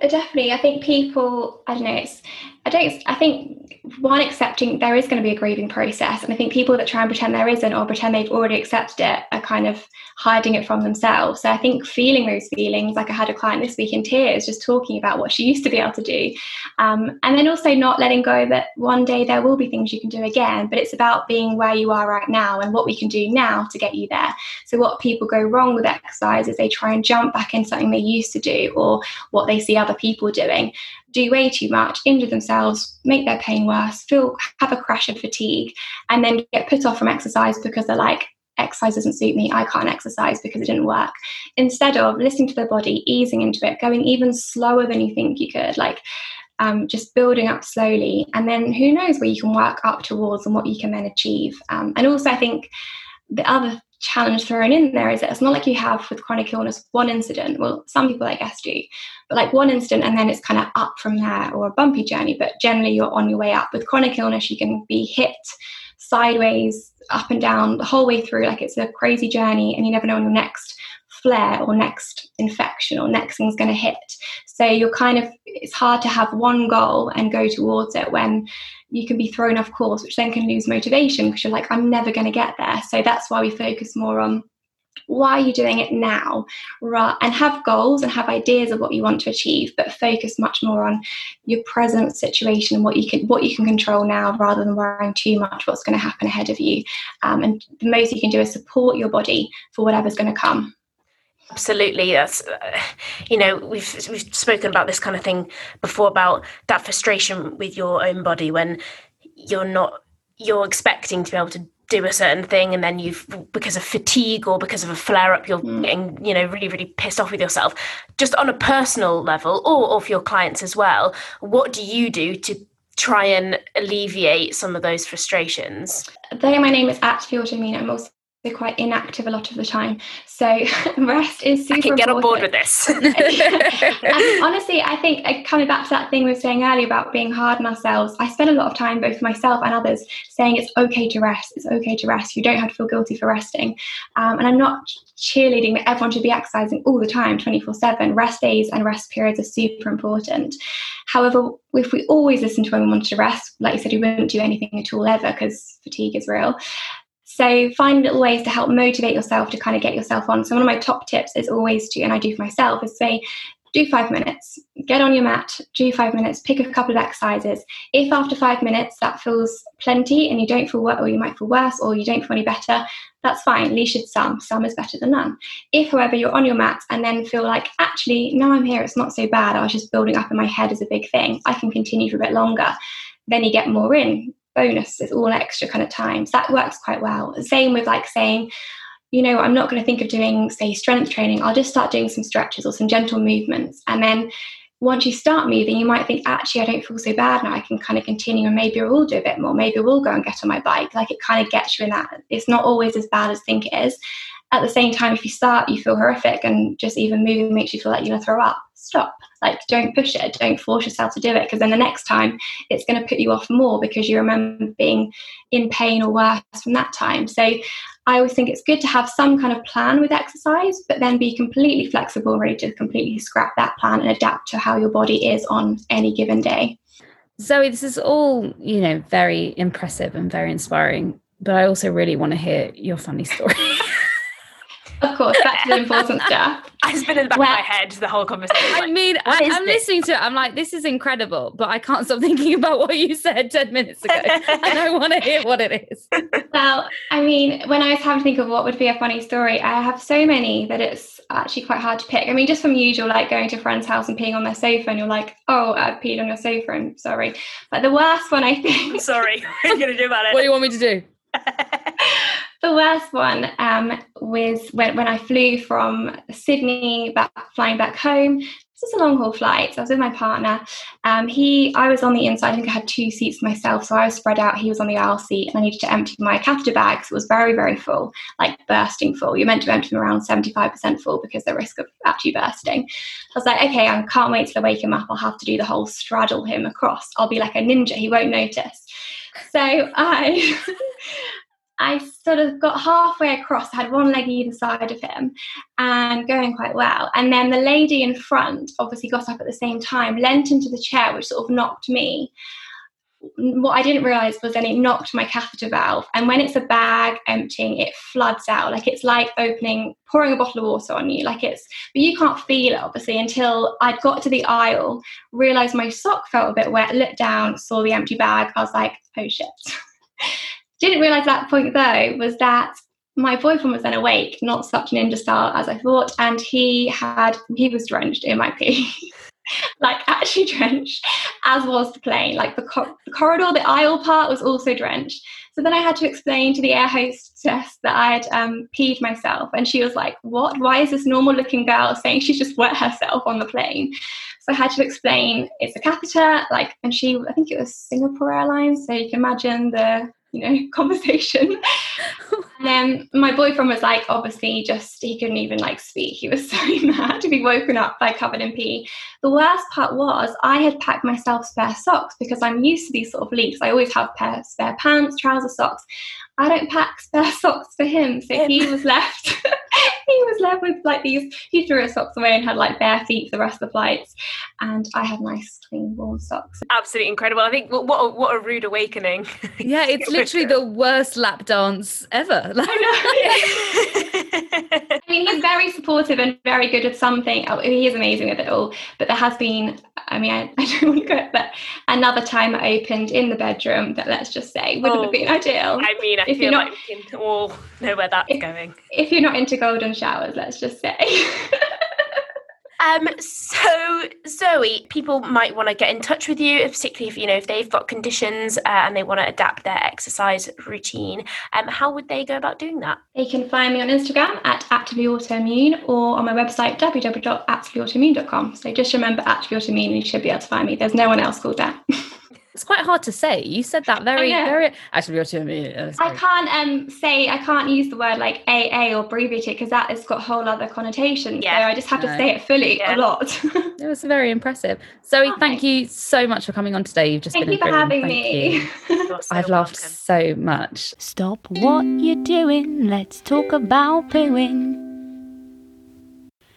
Definitely. I think people i don't know it's i don't i think one accepting there is going to be a grieving process and i think people that try and pretend there isn't or pretend they've already accepted it are kind of hiding it from themselves. So I think feeling those feelings, like I had a client this week in tears, just talking about what she used to be able to do. Um, and then also not letting go that one day there will be things you can do again, but it's about being where you are right now and what we can do now to get you there. So what people go wrong with exercise is they try and jump back in something they used to do or what they see other people doing do way too much, injure themselves, make their pain worse, feel have a crash of fatigue, and then get put off from exercise because they're like, exercise doesn't suit me, I can't exercise because it didn't work. Instead of listening to the body, easing into it, going even slower than you think you could, like um, just building up slowly. And then who knows where you can work up towards and what you can then achieve. Um, and also, I think the other challenge thrown in there is that it's not like you have with chronic illness one incident. Well, some people, I guess, do, but like one incident and then it's kind of up from there or a bumpy journey. But generally, you're on your way up. With chronic illness, you can be hit sideways, up and down the whole way through. Like it's a crazy journey, and you never know when your next flare or next infection or next thing's going to hit. So you're kind of, it's hard to have one goal and go towards it when you can be thrown off course, which then can lose motivation because you're like, I'm never going to get there. So that's why we focus more on why are you doing it now and have goals and have ideas of what you want to achieve but focus much more on your present situation and what you can what you can control now rather than worrying too much what's going to happen ahead of you um, and the most you can do is support your body for whatever's going to come absolutely that's uh, you know we've we've spoken about this kind of thing before about that frustration with your own body when you're not you're expecting to be able to do a certain thing and then you've because of fatigue or because of a flare up you're mm. getting you know really really pissed off with yourself just on a personal level or, or for your clients as well what do you do to try and alleviate some of those frustrations there my name is at Autoimmune. i'm also they're quite inactive a lot of the time. So rest is super. I can get important. on board with this. and honestly, I think uh, coming back to that thing we were saying earlier about being hard on ourselves, I spend a lot of time, both myself and others, saying it's okay to rest. It's okay to rest. You don't have to feel guilty for resting. Um, and I'm not cheerleading that everyone should be exercising all the time, 24 7. Rest days and rest periods are super important. However, if we always listen to when we want to rest, like you said, we wouldn't do anything at all ever because fatigue is real. So find little ways to help motivate yourself to kind of get yourself on. So one of my top tips is always to, and I do for myself, is say, do five minutes, get on your mat, do five minutes, pick a couple of exercises. If after five minutes that feels plenty and you don't feel worse, or you might feel worse, or you don't feel any better, that's fine. At least it's some. Some is better than none. If, however, you're on your mat and then feel like, actually, now I'm here, it's not so bad. I was just building up in my head as a big thing. I can continue for a bit longer. Then you get more in bonus is all extra kind of times. That works quite well. Same with like saying, you know, I'm not going to think of doing, say, strength training. I'll just start doing some stretches or some gentle movements. And then once you start moving, you might think, actually, I don't feel so bad now. I can kind of continue and maybe I will do a bit more. Maybe I will go and get on my bike. Like it kind of gets you in that. It's not always as bad as think it is. At the same time, if you start, you feel horrific and just even moving makes you feel like you're going to throw up. Stop. Like, don't push it. Don't force yourself to do it because then the next time it's going to put you off more because you remember being in pain or worse from that time. So, I always think it's good to have some kind of plan with exercise, but then be completely flexible, ready to completely scrap that plan and adapt to how your body is on any given day. Zoe, this is all, you know, very impressive and very inspiring, but I also really want to hear your funny story. of course, that's the important stuff. It's been in the back Well- of my head the whole conversation. I like, mean, I, is I'm this? listening to it. I'm like, this is incredible, but I can't stop thinking about what you said 10 minutes ago. and I want to hear what it is. Well, I mean, when I was having to think of what would be a funny story, I have so many that it's actually quite hard to pick. I mean, just from usual, like going to a friend's house and peeing on their sofa, and you're like, oh, I've peed on your sofa, I'm sorry. But the worst one, I I'm think, sorry. What are you going to do about it? What do you want me to do? The worst one um, was when, when I flew from Sydney back, flying back home. This was a long haul flight. So I was with my partner. Um, he, I was on the inside. I think I had two seats myself, so I was spread out. He was on the aisle seat, and I needed to empty my catheter bags. It was very, very full, like bursting full. You're meant to empty them around 75% full because the risk of actually bursting. I was like, okay, I can't wait till I wake him up. I'll have to do the whole straddle him across. I'll be like a ninja. He won't notice. So I. I sort of got halfway across, had one leg either side of him, and going quite well. And then the lady in front obviously got up at the same time, leant into the chair, which sort of knocked me. What I didn't realize was then it knocked my catheter valve. And when it's a bag emptying, it floods out. Like it's like opening, pouring a bottle of water on you. Like it's, but you can't feel it obviously until I'd got to the aisle, realized my sock felt a bit wet, looked down, saw the empty bag. I was like, oh shit. Didn't realize at that point though was that my boyfriend was then awake, not such an ninja as I thought, and he had he was drenched in my pee. like actually drenched, as was the plane. Like the, the corridor, the aisle part was also drenched. So then I had to explain to the air hostess that I had um, peed myself, and she was like, "What? Why is this normal-looking girl saying she's just wet herself on the plane?" So I had to explain it's a catheter, like, and she, I think it was Singapore Airlines, so you can imagine the you know conversation. and then my boyfriend was like, obviously, just he couldn't even like speak. He was so mad to be woken up by covered in pee. The worst part was I had packed myself spare socks because I'm used to these sort of leaks. I always have pair spare pants, trouser socks. I don't pack spare socks for him, so he was left. He was left with like these. He threw his socks away and had like bare feet for the rest of the flights, and I had nice, clean, warm socks. Absolutely incredible. I think what what a, what a rude awakening. Yeah, it's literally the worst lap dance ever. Like, I mean, he's very supportive and very good at something. Oh, he is amazing with it all. But there has been, I mean, I, I don't want to go, but another time it opened in the bedroom that let's just say wouldn't Oh. have been oh, ideal. I mean, I If feel you're not- like we can all know where that's If- going. If you're not into golden showers, let's just say. Um, so Zoe, people might want to get in touch with you, particularly if you know if they've got conditions uh, and they want to adapt their exercise routine. Um, how would they go about doing that? they can find me on Instagram at actively autoimmune or on my website www.activelyautoimmune.com. So just remember actively autoimmune and you should be able to find me. There's no one else called that. it's quite hard to say. You said that very, know. very. Actually, you're to me. I can't um say I can't use the word like AA or abbreviate it because that has got a whole other connotation. Yeah. So I just have to say it fully Yeah. a lot. It was very impressive. Zoe, Oh, thank thanks. you so much for coming on today. You've just Thank been you for having Thank me. you. So I've laughed welcome. so much. Stop what you're doing. Let's talk about pooing.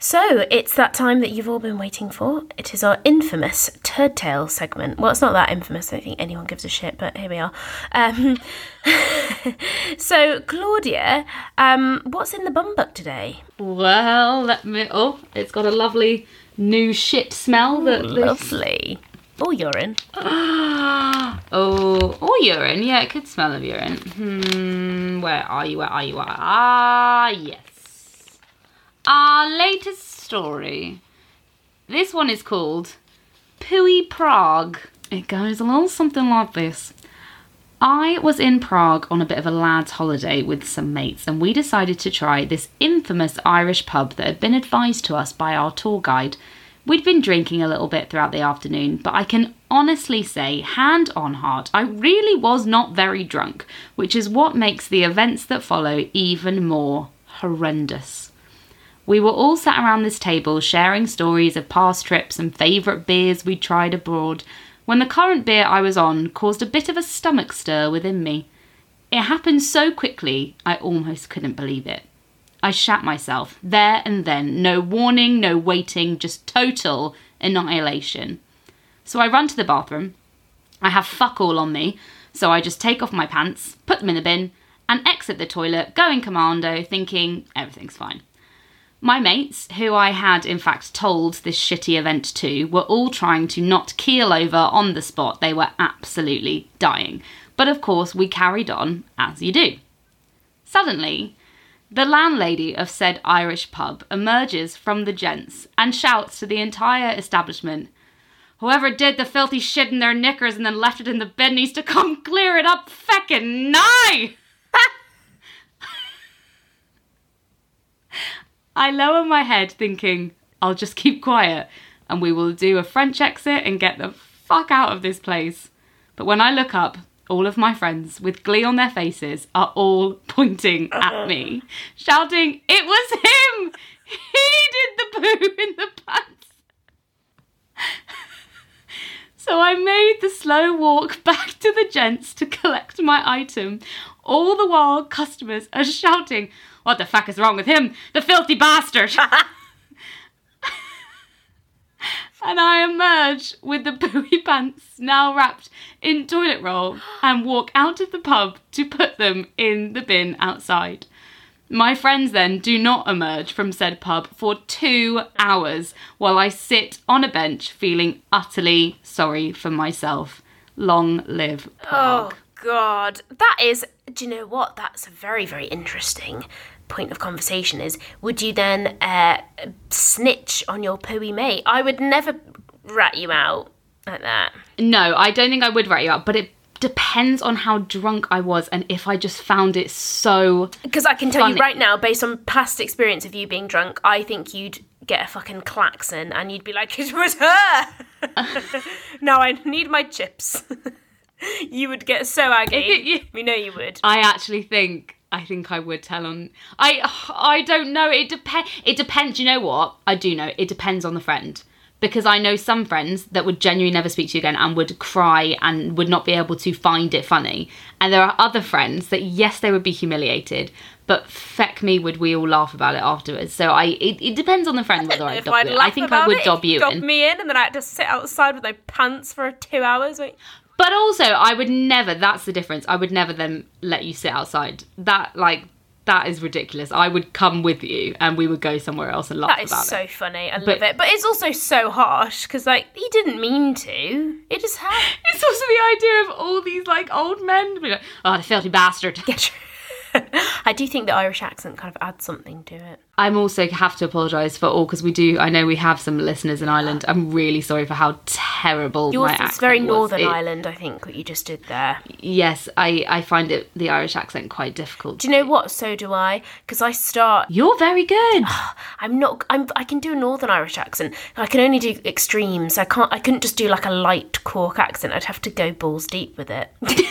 So it's that time that you've all been waiting for. It is our infamous turd tale segment. Well, it's not that infamous. I don't think anyone gives a shit, but here we are. Um, so Claudia, um, what's in the bum buck today? Well, let me. Oh, it's got a lovely new shit smell. That this- Lovely. Or urine. oh, or urine. Yeah, it could smell of urine. Hmm. Where are you? Where are you? Where- Ah, yes. Our latest story. This one is called Pooey Prague. It goes a little something like this. I was in Prague on a bit of a lad's holiday with some mates, and we decided to try this infamous Irish pub that had been advised to us by our tour guide. We'd been drinking a little bit throughout the afternoon, but I can honestly say, hand on heart, I really was not very drunk, which is what makes the events that follow even more horrendous. We were all sat around this table sharing stories of past trips and favourite beers we'd tried abroad when the current beer I was on caused a bit of a stomach stir within me. It happened so quickly, I almost couldn't believe it. I shat myself, there and then, no warning, no waiting, just total annihilation. So I run to the bathroom. I have fuck all on me, so I just take off my pants, put them in the bin, and exit the toilet, going commando, thinking everything's fine. My mates, who I had in fact told this shitty event to, were all trying to not keel over on the spot. They were absolutely dying. But of course, we carried on as you do. Suddenly, the landlady of said Irish pub emerges from the gents and shouts to the entire establishment Whoever did the filthy shit in their knickers and then left it in the bin needs to come clear it up feckin' now! I lower my head thinking, I'll just keep quiet and we will do a French exit and get the fuck out of this place. But when I look up, all of my friends, with glee on their faces, are all pointing at me, shouting, It was him! He did the poo in the pants! So I made the slow walk back to the gents to collect my item. All the while, customers are shouting, What the fuck is wrong with him? The filthy bastard! and I emerge with the pooey pants now wrapped in toilet roll and walk out of the pub to put them in the bin outside. My friends then do not emerge from said pub for two hours while I sit on a bench feeling utterly sorry for myself. Long live Oh Prague. God, that is. Do you know what? That's a very, very interesting point of conversation. Is would you then uh, snitch on your pooey mate? I would never rat you out like that. No, I don't think I would rat you out, but it depends on how drunk I was and if I just found it so. Because I can tell Funny. you right now, based on past experience of you being drunk, I think you'd get a fucking klaxon and you'd be like, "It was her." now I need my chips. you would get so aggy. You- we know you would. I actually think. I think I would tell on. I I don't know. It depends. It depends. You know what? I do know. It depends on the friend because I know some friends that would genuinely never speak to you again and would cry and would not be able to find it funny. And there are other friends that yes, they would be humiliated, but feck me, would we all laugh about it afterwards? So I. It, it depends on the friend whether I if dob I'd in. I think I would it, dob you dob in. me in, and then I had to sit outside with my pants for two hours. Wait, But also, I would never. That's the difference. I would never then let you sit outside. That like that is ridiculous. I would come with you, and we would go somewhere else and laugh that is about so it. funny. I But- love it, but it's also so harsh because like he didn't mean to. It just happened. It's also the idea of all these like old men being like, "Oh, the filthy bastard." I do think the Irish accent kind of adds something to it. I'm also have to apologise for all because we do. I know we have some listeners in Ireland. I'm really sorry for how terrible Yours my accent very was. Northern It- Ireland, I think, what you just did there. Yes, I I find it the Irish accent quite difficult. Do you know what? So do I. Because I start. You're very good. I'm not. I'm. I can do a Northern Irish accent. I can only do extremes. I can't. I couldn't just do like a light Cork accent. I'd have to go balls deep with it.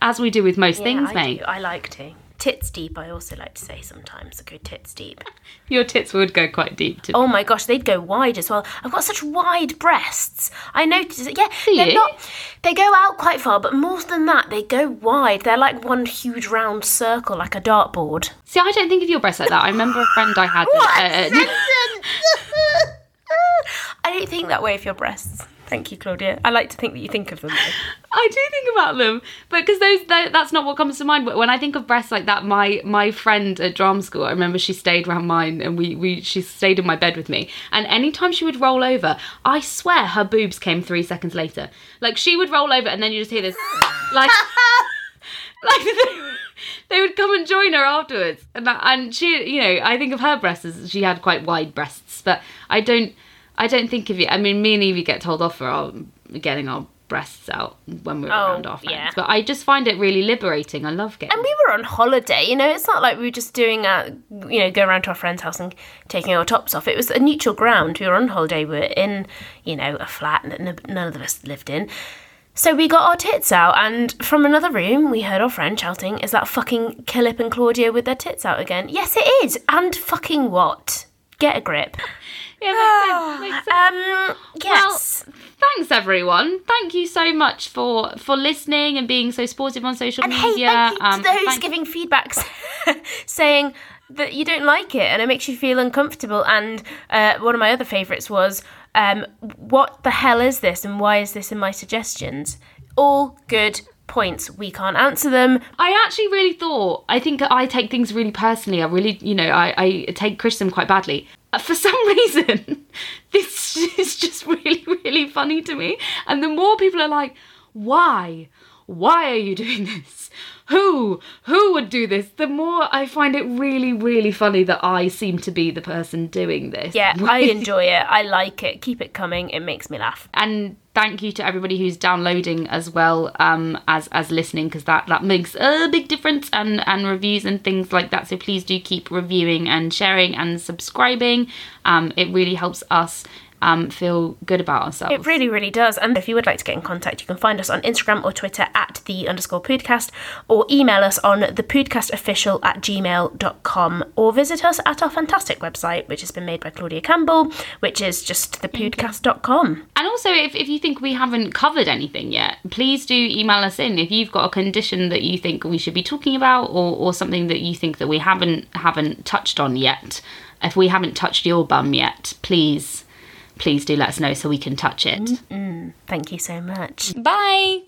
As we do with most things, I mate. do. I like to. Tits deep. I also like to say sometimes. I go tits deep. Your tits would go quite deep. To Oh my gosh, they'd go wide as well. I've got such wide breasts. I noticed. It yeah, Do they're you? not. They go out quite far, but more than that, they go wide. They're like one huge round circle, like a dartboard. See, I don't think of your breasts like that. I remember a friend I had. that, uh, I don't think that way of your breasts. Thank you, Claudia. I like to think that you think of them. I do think about them, but because those tho- that's not what comes to mind. But when I think of breasts like that, my my friend at drama school, I remember she stayed around mine, and we we she stayed in my bed with me. And anytime she would roll over, I swear her boobs came three seconds later. Like she would roll over, and then you just hear this, like, like they would come and join her afterwards. And that, and she, you know, I think of her breasts as she had quite wide breasts, but I don't. I don't think of you. I mean, me and Evie get told off for our getting our breasts out when we're Oh, around our friends. yeah. But I just find it really liberating. I love getting. And we were on holiday, you know, it's not like we were just doing a, you know, go around to our friend's house and taking our tops off. It was a neutral ground. We were on holiday. We were in, you know, a flat that none of us lived in. So we got our tits out, and from another room, we heard our friend shouting, Is that fucking Killip and Claudia with their tits out again? Yes, it is. And fucking what? Get a grip. Yeah, makes sense, makes sense. Um, yes. Well, thanks everyone. Thank you so much for for listening and being so supportive on social And hey, media. thank you Um, to those thank- giving feedbacks, saying that you don't like it and it makes you feel uncomfortable. And uh, one of my other favourites was, um, What the hell is this and why is this in my suggestions? All good points we can't answer them. I actually really thought, I think I take things really personally. I really, you know, I, I take criticism quite badly. Uh, For some reason, this is just really, really funny to me. And the more people are like, why? Why are you doing this? Who? Who would do this? The more I find it really, really funny that I seem to be the person doing this. Yeah, I enjoy it. I like it. Keep it coming. It makes me laugh. and thank you to everybody who's downloading as well um, as as listening because that that makes a big difference and and reviews and things like that so please do keep reviewing and sharing and subscribing um, it really helps us um, feel good about ourselves It really, really does. And if you would like to get in contact, you can find us on Instagram or Twitter at the underscore poodcast or email us on thepoodcastofficial at gmail.com or visit us at our fantastic website, which has been made by Claudia Campbell, which is just thepoodcast.com. And also, if, if you think we haven't covered anything yet, please do email us in. If you've got a condition that you think we should be talking about, or, or something that you think that we haven't haven't touched on yet, if we haven't touched your bum yet, please, please do let us know so we can touch it. Mm-mm. Thank you so much. Bye.